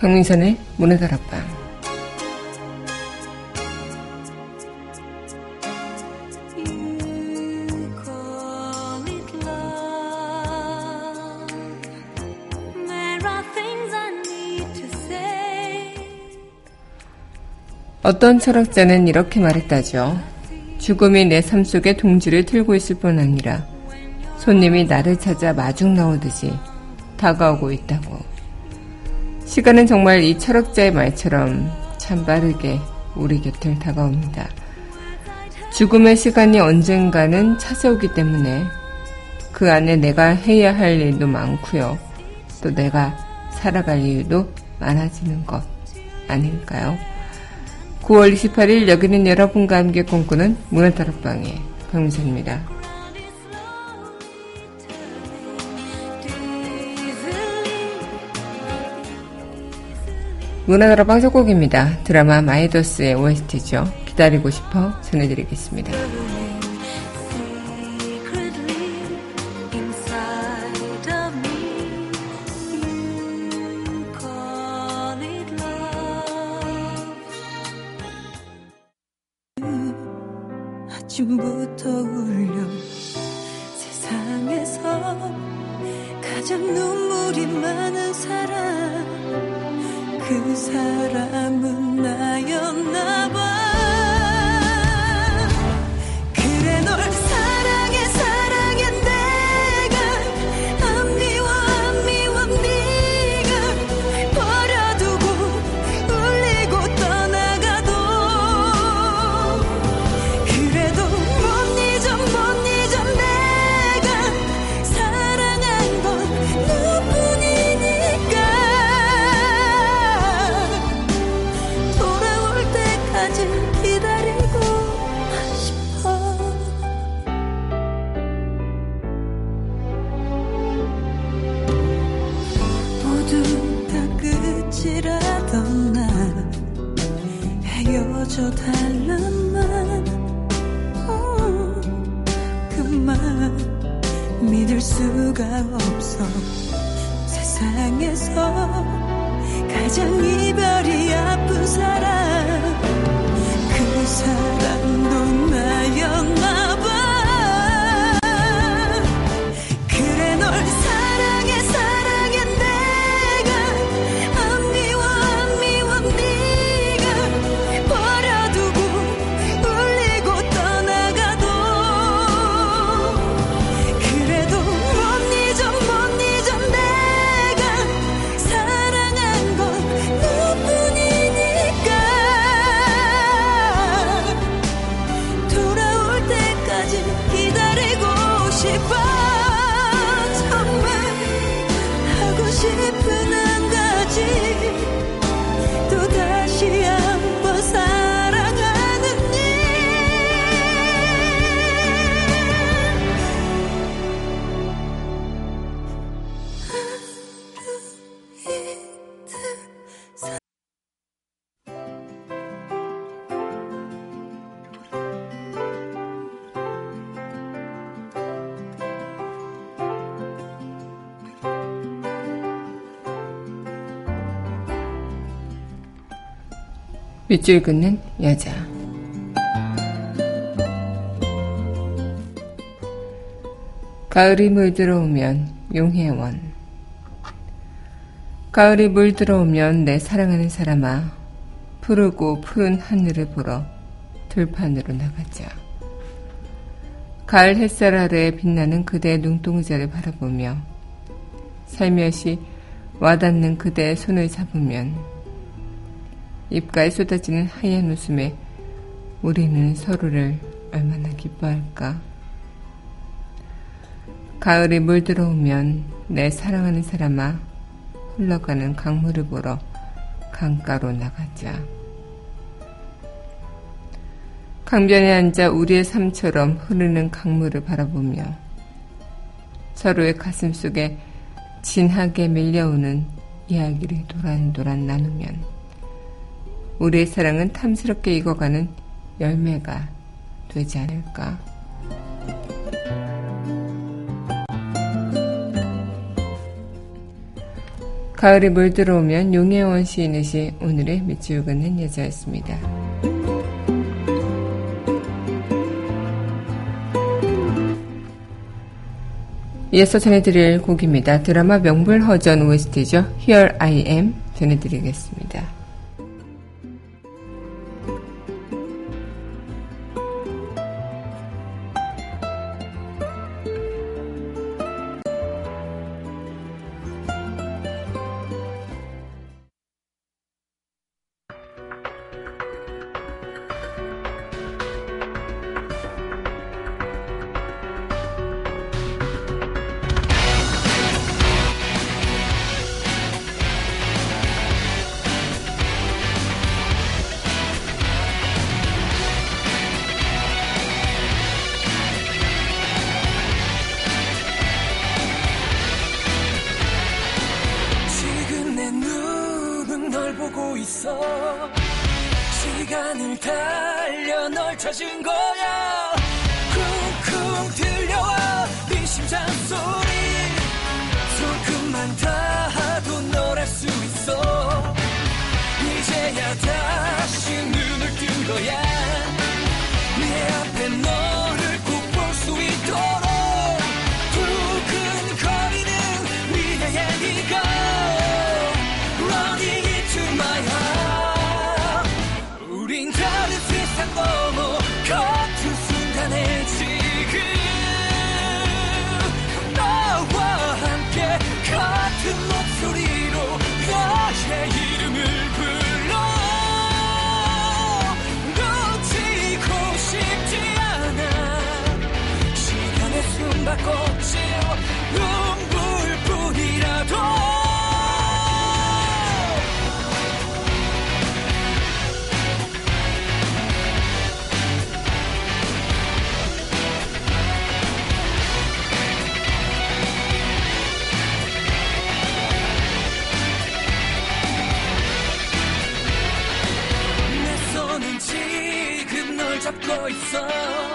강민선의 문화 다락방 어떤 철학자는 이렇게 말했다죠. 죽음이 내 삶 속에 동지를 틀고 있을 뿐 아니라 손님이 나를 찾아 마중 나오듯이 다가오고 있다고. 시간은 정말 이 철학자의 말처럼 참 빠르게 우리 곁을 다가옵니다. 죽음의 시간이 언젠가는 찾아오기 때문에 그 안에 내가 해야 할 일도 많고요. 또 내가 살아갈 일도 많아지는 것 아닐까요? 9월 28일 여기는 여러분과 함께 꿈꾸는 문화다락방의 강민선입니다. 문화다락방 첫 곡입니다. 드라마 마이더스의 OST죠. 기다리고 싶어 전해드리겠습니다. 믿을 수가 없어. 세상에서 가장 이별이 아픈 사람 그 사람. 밑줄 긋는 여자. 가을이 물들어오면 용혜원. 가을이 물들어오면 내 사랑하는 사람아, 푸르고 푸른 하늘을 보러 들판으로 나가자. 가을 햇살 아래에 빛나는 그대의 눈동자를 바라보며 살며시 와닿는 그대의 손을 잡으면 입가에 쏟아지는 하얀 웃음에 우리는 서로를 얼마나 기뻐할까. 가을이 물들어오면 내 사랑하는 사람아 흘러가는 강물을 보러 강가로 나가자. 강변에 앉아 우리의 삶처럼 흐르는 강물을 바라보며 서로의 가슴 속에 진하게 밀려오는 이야기를 도란도란 나누면 우리의 사랑은 탐스럽게 익어가는 열매가 되지 않을까. 가을이 물들어오면 용혜원 시인의 시 오늘의 밑줄 긋는 여자였습니다. 이어서 전해드릴 곡입니다. 드라마 명불허전 OST죠. Here I Am 전해드리겠습니다. ごちそう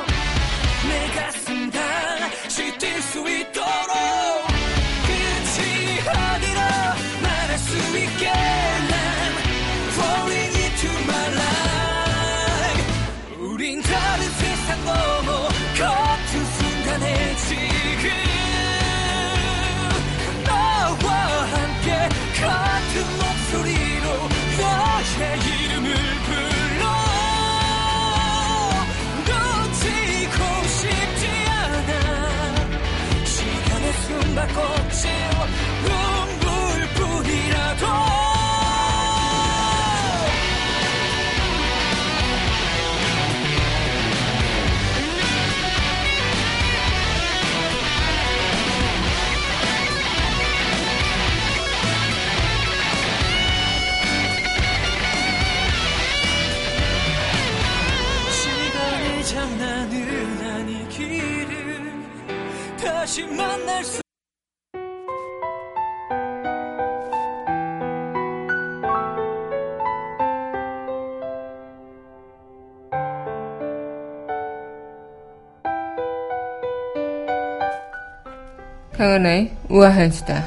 강은하의 우아한 수다.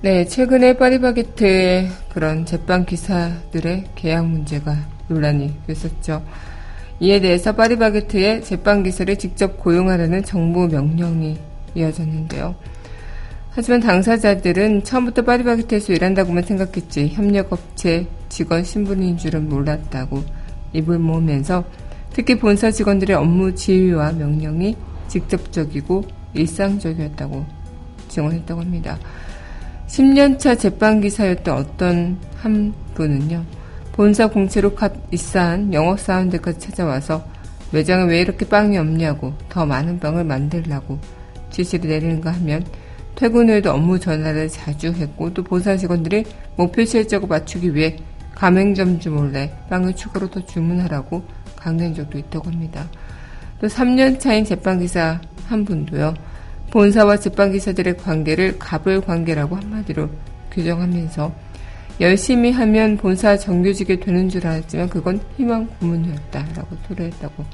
네, 최근에 파리바게트의 그런 제빵 기사들의 계약 문제가 논란이 됐었죠. 이에 대해서 파리바게트의 제빵기사를 직접 고용하라는 정부 명령이 이어졌는데요. 하지만 당사자들은 처음부터 파리바게트에서 일한다고만 생각했지 협력업체 직원 신분인 줄은 몰랐다고 입을 모으면서 특히 본사 직원들의 업무 지휘와 명령이 직접적이고 일상적이었다고 증언했다고 합니다. 10년차 제빵기사였던 어떤 한 분은요. 본사 공채로 갓 입사한 영업 사원들까지 찾아와서 매장에 왜 이렇게 빵이 없냐고 더 많은 빵을 만들라고 지시를 내리는가 하면 퇴근 후에도 업무 전화를 자주 했고 또 본사 직원들이 목표 실적을 맞추기 위해 가맹점주 몰래 빵을 추가로 더 주문하라고 강요한 적도 있다고 합니다. 또 3년 차인 제빵기사 한 분도요. 본사와 제빵기사들의 관계를 갑을 관계라고 한마디로 규정하면서 열심히 하면 본사 정규직이 되는 줄 알았지만 그건 희망 고문이었다라고 토로했다고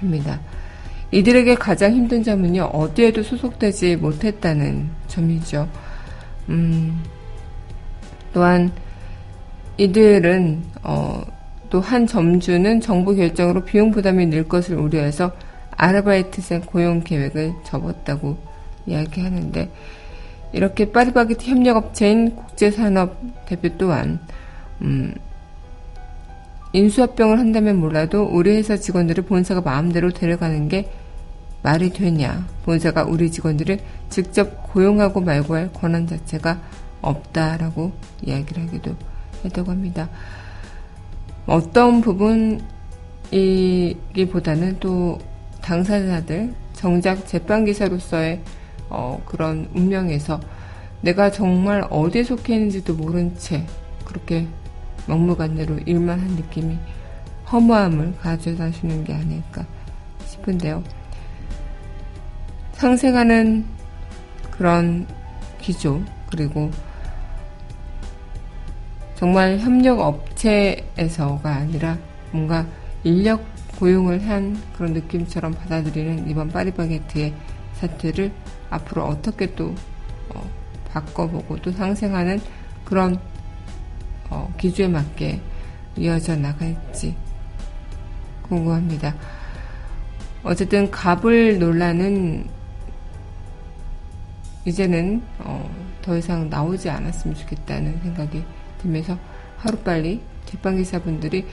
합니다. 이들에게 가장 힘든 점은요, 어디에도 소속되지 못했다는 점이죠. 음, 또한 이들은, 어, 또 한 점주는 정부 결정으로 비용 부담이 늘 것을 우려해서 아르바이트생 고용 계획을 접었다고 이야기하는데, 이렇게 파리바게트 협력업체인 국제산업 대표 또한 음, 인수합병을 한다면 몰라도 우리 회사 직원들을 본사가 마음대로 데려가는 게 말이 되냐. 본사가 우리 직원들을 직접 고용하고 말고 할 권한 자체가 없다라고 이야기를 하기도 했다고 합니다. 어떤 부분이기보다는 또 당사자들, 정작 재판기사로서의 어, 그런 운명에서 내가 정말 어디에 속해 있는지도 모른 채 그렇게 막무가내로 일만 한 느낌이 허무함을 가져다 주는 게 아닐까 싶은데요. 상생하는 그런 기조, 그리고 정말 협력 업체에서가 아니라 뭔가 인력 고용을 한 그런 느낌처럼 받아들이는 이번 파리바게트의 사태를 앞으로 어떻게 또 어, 바꿔보고 또 상생하는 그런 어, 기조에 맞게 이어져 나갈지 궁금합니다. 어쨌든 갑을 논란은 이제는 어, 더 이상 나오지 않았으면 좋겠다는 생각이 들면서 하루빨리 제빵기사분들이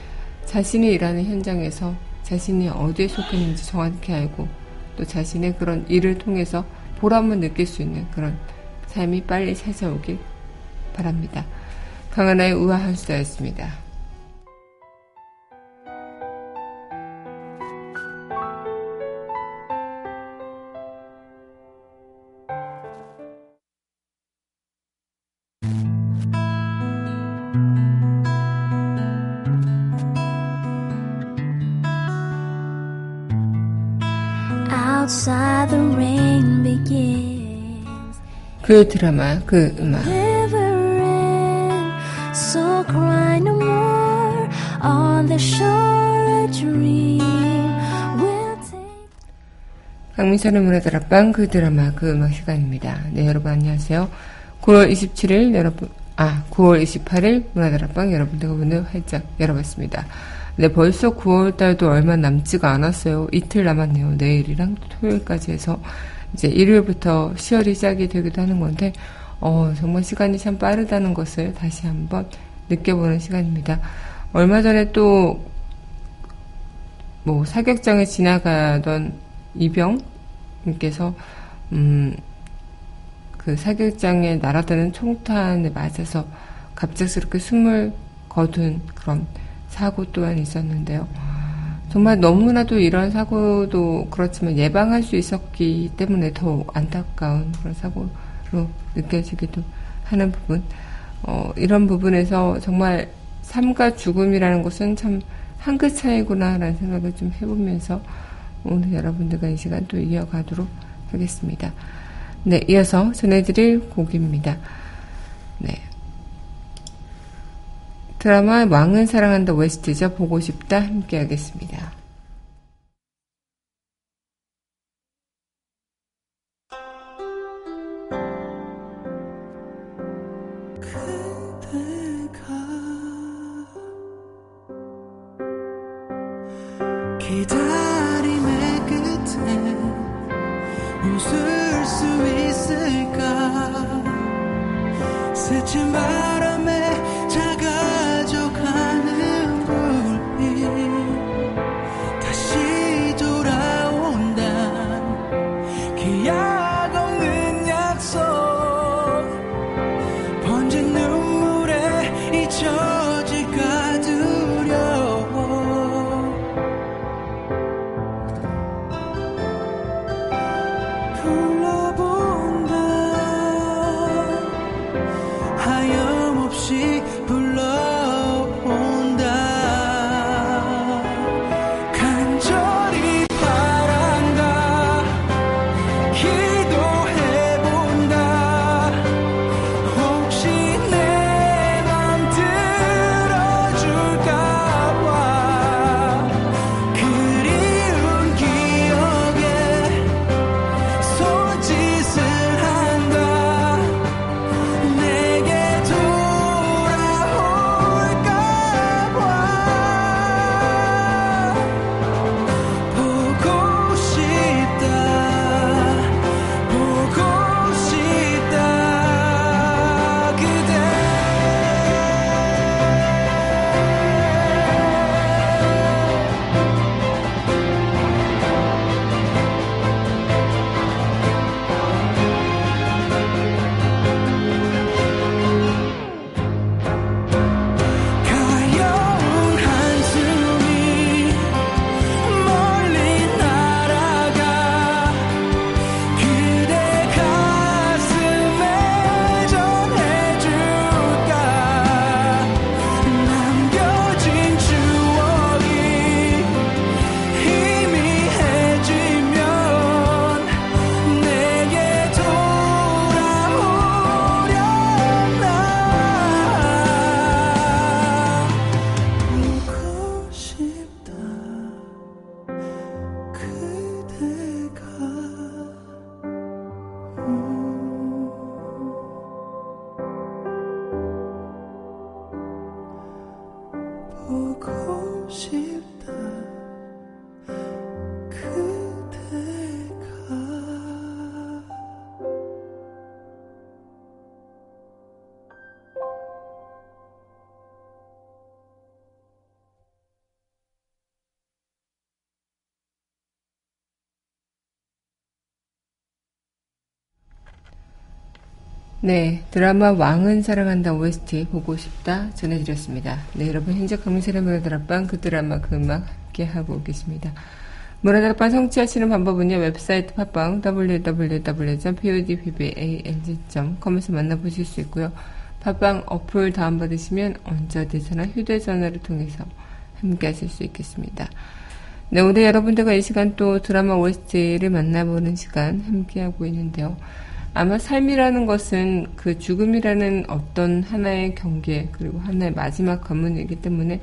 자신이 일하는 현장에서 자신이 어디에 속했는지 정확히 알고 또 자신의 그런 일을 통해서 보람을 느낄 수 있는 그런 삶이 빨리 찾아오길 바랍니다. 강하나의 우아한 수다였습니다. 그 드라마, 그 음악. 강민선의 문화다락방 그 드라마 그 음악 시간입니다. 네 여러분 안녕하세요. 9월 27일 여러분 아 9월 28일 문화다락방 여러분들과 문을 활짝 열어봤습니다. 네 벌써 9월 달도 얼마 남지가 않았어요. 이틀 남았네요. 내일이랑 토요일까지 해서 이제 일요일부터 10월이 시작이 되기도 하는 건데, 어, 정말 시간이 참 빠르다는 것을 다시 한번 느껴보는 시간입니다. 얼마 전에 또, 뭐, 사격장에 지나가던 이병님께서, 음, 그 사격장에 날아드는 총탄에 맞아서 갑작스럽게 숨을 거둔 그런 사고 또한 있었는데요. 정말 너무나도 이런 사고도 그렇지만 예방할 수 있었기 때문에 더 안타까운 그런 사고로 느껴지기도 하는 부분. 어, 이런 부분에서 정말 삶과 죽음이라는 것은 참 한 끗 차이구나라는 생각을 좀 해보면서 오늘 여러분들과 이 시간 또 이어가도록 하겠습니다. 네, 이어서 전해드릴 곡입니다. 네. 드라마 왕은 사랑한다 웨스트죠. 보고 싶다 함께 하겠습니다. 웃을 수 있을까 스친 바 네, 드라마 왕은 사랑한다 OST 보고 싶다 전해드렸습니다. 네, 여러분 현재 강민철의 문화 다락방 그 드라마 그 음악 함께 하고 계십니다. 문화다락방 성취하시는 방법은요. 웹사이트 팟빵 www.podbbang.com에서 만나보실 수 있고요. 팟빵 어플 다운받으시면 언제 어디서나 휴대전화를 통해서 함께 하실 수 있겠습니다. 네, 오늘 여러분들과 이 시간 또 드라마 OST를 만나보는 시간 함께 하고 있는데요. 아마 삶이라는 것은 그 죽음이라는 어떤 하나의 경계 그리고 하나의 마지막 관문이기 때문에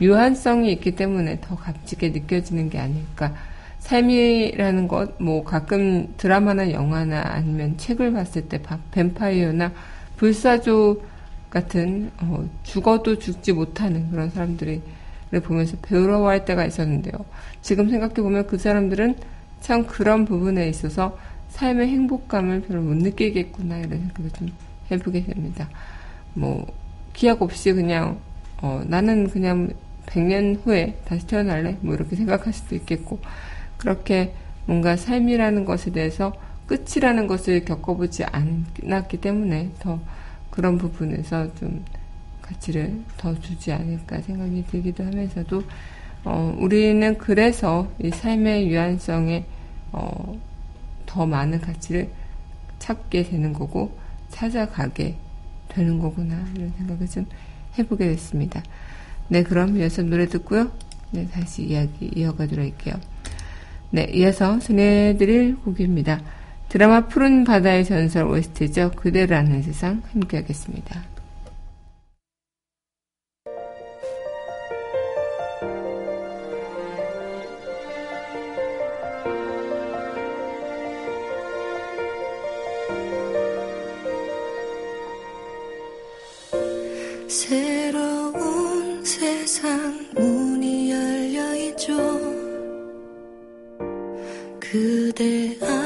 유한성이 있기 때문에 더 값지게 느껴지는 게 아닐까. 삶이라는 것, 뭐 가끔 드라마나 영화나 아니면 책을 봤을 때 뱀파이어나 불사조 같은 어, 죽어도 죽지 못하는 그런 사람들을 보면서 배우러워할 때가 있었는데요. 지금 생각해 보면 그 사람들은 참 그런 부분에 있어서 삶의 행복감을 별로 못 느끼겠구나 이런 생각을 좀 해보게 됩니다. 뭐 기약 없이 그냥 어, 나는 그냥 100년 후에 다시 태어날래 뭐 이렇게 생각할 수도 있겠고 그렇게 뭔가 삶이라는 것에 대해서 끝이라는 것을 겪어보지 않았기 때문에 더 그런 부분에서 좀 가치를 더 주지 않을까 생각이 들기도 하면서도 어, 우리는 그래서 이 삶의 유한성에 어, 더 많은 가치를 찾게 되는 거고 찾아가게 되는 거구나 이런 생각을 좀 해보게 됐습니다. 네, 그럼 이어서 노래 듣고요. 네, 다시 이야기 이어가도록 할게요. 네, 이어서 전해드릴 곡입니다. 드라마 푸른 바다의 전설 OST죠. 그대라는 세상 함께 하겠습니다. You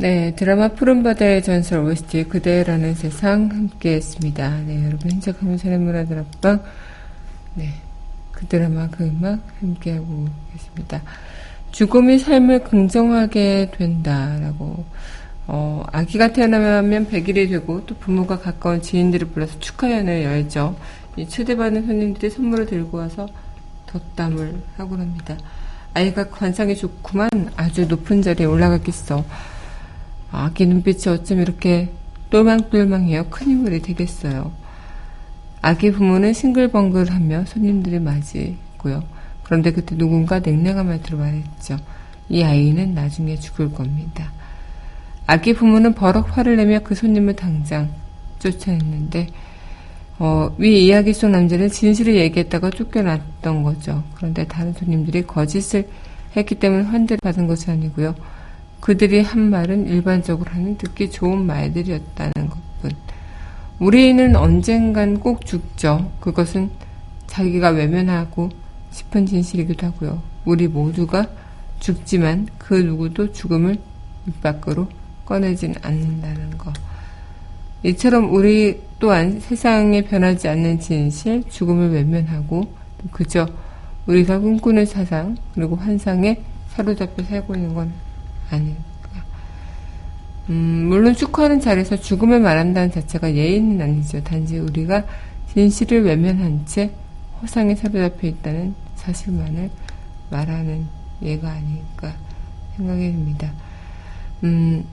네, 드라마 푸른 바다의 전설 OST 그대라는 세상 함께 했습니다. 네, 여러분 현재하면 사람문화들 앞방 네, 그 드라마 그 음악 함께 하고 계십니다. 죽음이 삶을 긍정하게 된다라고 어, 아기가 태어나면 100일이 되고 또 부모가 가까운 지인들을 불러서 축하연을 열죠. 이 초대받은 손님들이 선물을 들고 와서 덧담을 하곤 합니다. 아이가 관상이 좋구만 아주 높은 자리에 올라갔겠어. 아기 눈빛이 어쩜 이렇게 똘망똘망해요. 큰 인물이 되겠어요. 아기 부모는 싱글벙글하며 손님들을 맞이했고요. 그런데 그때 누군가 냉랭한 말투로 말했죠. 이 아이는 나중에 죽을 겁니다. 아기 부모는 버럭 화를 내며 그 손님을 당장 쫓아냈는데 어, 위 이야기 속 남자는 진실을 얘기했다가 쫓겨났던 거죠. 그런데 다른 손님들이 거짓을 했기 때문에 환대를 받은 것이 아니고요. 그들이 한 말은 일반적으로 하는 듣기 좋은 말들이었다는 것뿐. 우리는 언젠간 꼭 죽죠. 그것은 자기가 외면하고 싶은 진실이기도 하고요. 우리 모두가 죽지만 그 누구도 죽음을 입 밖으로 꺼내진 않는다는 것. 이처럼 우리 또한 세상에 변하지 않는 진실, 죽음을 외면하고 그저 우리가 꿈꾸는 사상 그리고 환상에 사로잡혀 살고 있는 건 아닐까. 음, 물론 축하하는 자리에서 죽음을 말한다는 자체가 예의는 아니죠. 단지 우리가 진실을 외면한 채 허상에 사로잡혀 있다는 사실만을 말하는 예가 아닐까 생각이 듭니다. 음,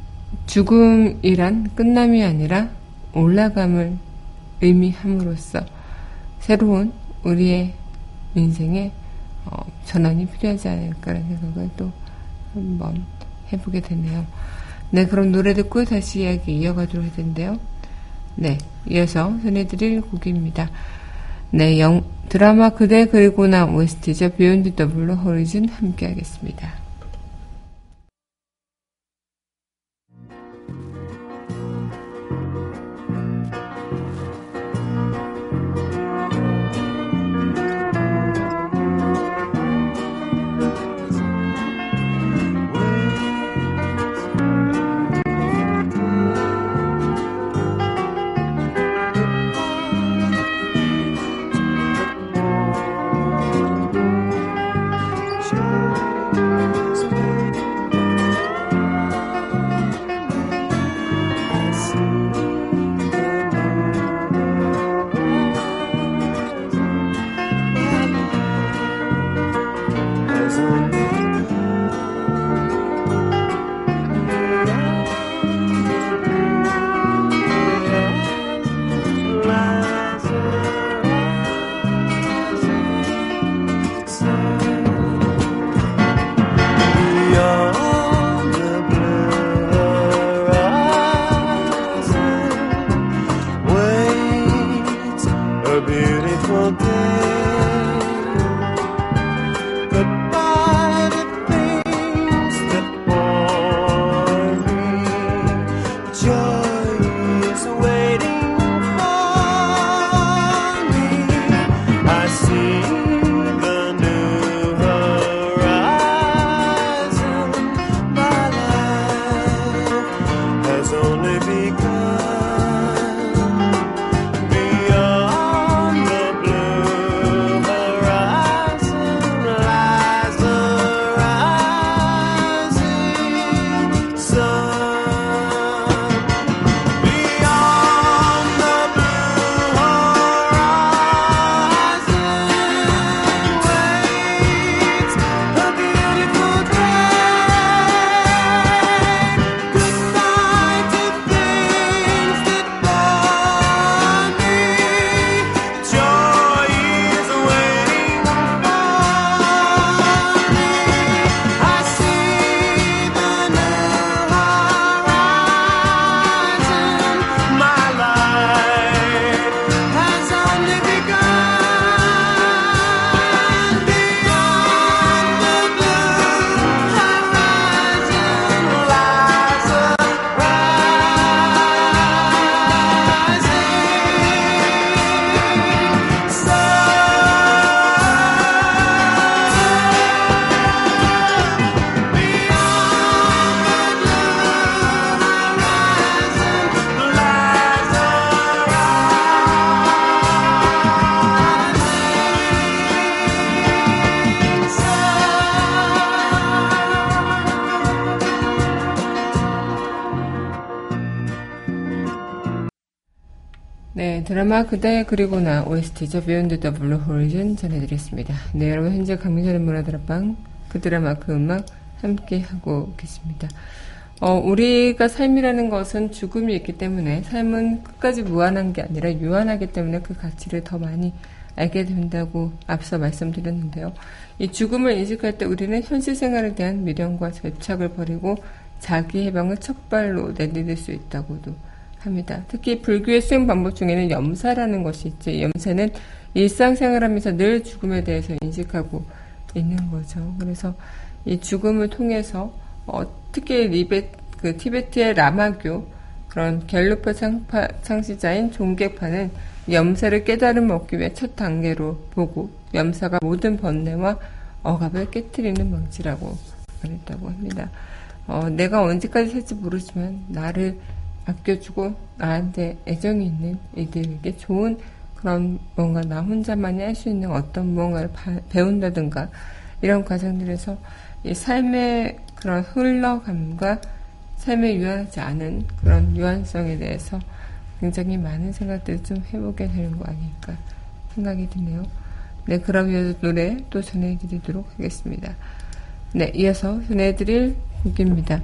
죽음이란 끝남이 아니라 올라감을 음미함으로써 새로운 우리의 인생에 어, 전환이 필요하지 않을까라는 생각을 또 한번 해보게 되네요. 네, 그럼 노래 듣고 다시 이야기 이어가도록 할 텐데요. 네, 이어서 전해드릴 곡입니다. 네, 영, 드라마 그대 그리고 나 OST죠. Beyond the Blue Horizon 함께 하겠습니다. 드라마 그대 그리고 나 OST죠. Beyond the Blue Horizon 전해드렸습니다. 네, 여러분 현재 강민선의 문화다락방 그 드라마 그 음악 함께 하고 계십니다. 어, 우리가 삶이라는 것은 죽음이 있기 때문에 삶은 끝까지 무한한 게 아니라 유한하기 때문에 그 가치를 더 많이 알게 된다고 앞서 말씀드렸는데요. 이 죽음을 인식할 때 우리는 현실 생활에 대한 미련과 집착을 버리고 자기 해방을 첫 발로 내디딜 수 있다고도 합니다. 특히 불교의 수행 방법 중에는 염사라는 것이 있죠. 염사는 일상생활하면서 늘 죽음에 대해서 인식하고 있는 거죠. 그래서 이 죽음을 통해서 어, 특히 리베, 그 티베트의 라마교 그런 갤루파 창파, 창시자인 종객파는 염사를 깨달음 얻기 위해 첫 단계로 보고 염사가 모든 번뇌와 억압을 깨뜨리는 방치라고 말했다고 합니다. 어, 내가 언제까지 살지 모르지만 나를 아껴주고 나한테 애정이 있는 이들에게 좋은 그런 뭔가 나 혼자만이 할 수 있는 어떤 무언가를 바, 배운다든가 이런 과정들에서 이 삶의 그런 흘러감과 삶에 유한하지 않은 그런 유한성에 대해서 굉장히 많은 생각들을 좀 해보게 되는 거 아닐까 생각이 드네요. 네, 그럼 이 노래 또 전해드리도록 하겠습니다. 네, 이어서 전해드릴 곡입니다.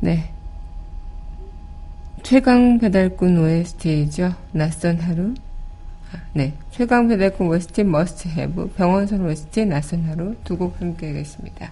네. 최강 배달꾼 OST죠. 낯선 하루. 아, 네. 최강 배달꾼 OST 머스트 해브, 병원선 OST 낯선 하루 두 곡 함께 하겠습니다.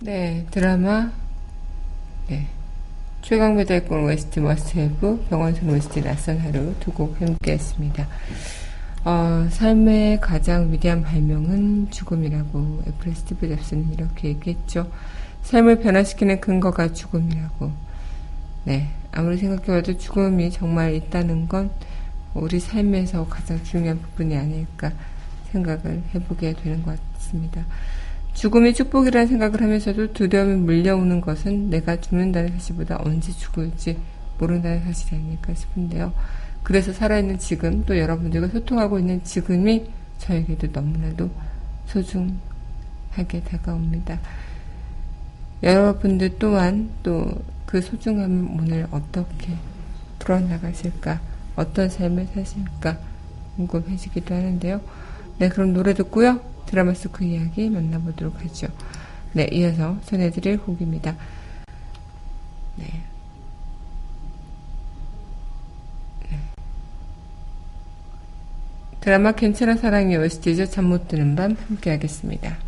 네, 드라마, 네. 최강 배달꾼 OST Must Have, 병원선 OST 낯선 하루 두 곡 함께 했습니다. 어, 삶의 가장 위대한 발명은 죽음이라고 애플 스티브 잡스는 이렇게 얘기했죠. 삶을 변화시키는 근거가 죽음이라고. 네, 아무리 생각해봐도 죽음이 정말 있다는 건 우리 삶에서 가장 중요한 부분이 아닐까 생각을 해보게 되는 것 같습니다. 죽음이 축복이라는 생각을 하면서도 두려움이 물려오는 것은 내가 죽는다는 사실보다 언제 죽을지 모른다는 사실이 아닐까 싶은데요. 그래서 살아있는 지금 또 여러분들과 소통하고 있는 지금이 저에게도 너무나도 소중하게 다가옵니다. 여러분들 또한 또 그 소중함을 오늘 어떻게 풀어나가실까, 어떤 삶을 사실까 궁금해지기도 하는데요. 네, 그럼 노래 듣고요. 드라마 속 그 이야기 만나보도록 하죠. 네, 이어서 전해드릴 곡입니다. 네. 네. 드라마 괜찮아 사랑이 OST죠. 잠 못 드는 밤 함께 하겠습니다.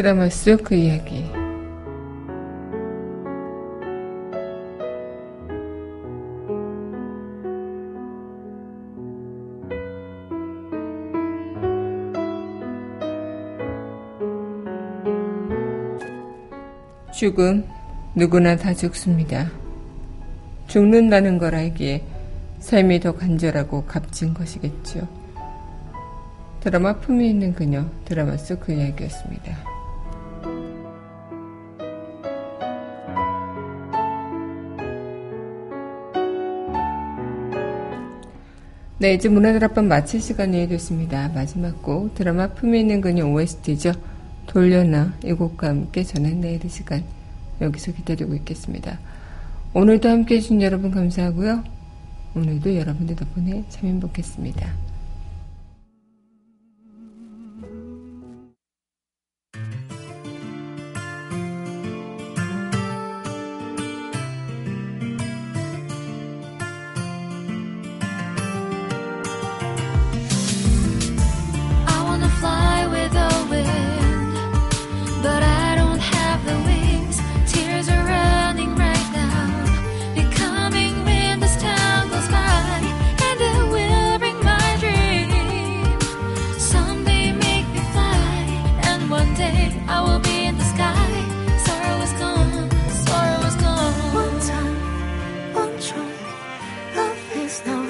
드라마 속 그 이야기. 죽음, 누구나 다 죽습니다. 죽는다는 걸 알기에 삶이 더 간절하고 값진 것이겠죠. 드라마 품이 있는 그녀, 드라마 속 그 이야기였습니다. 네, 이제 문화드랍밤 마칠 시간이 됐습니다. 마지막 곡 드라마 품이 있는 그녀 OST죠. 돌려나 이 곡과 함께 저는 내일 이 시간 여기서 기다리고 있겠습니다. 오늘도 함께 해주신 여러분 감사하고요. 오늘도 여러분들 덕분에 참 행복했습니다. is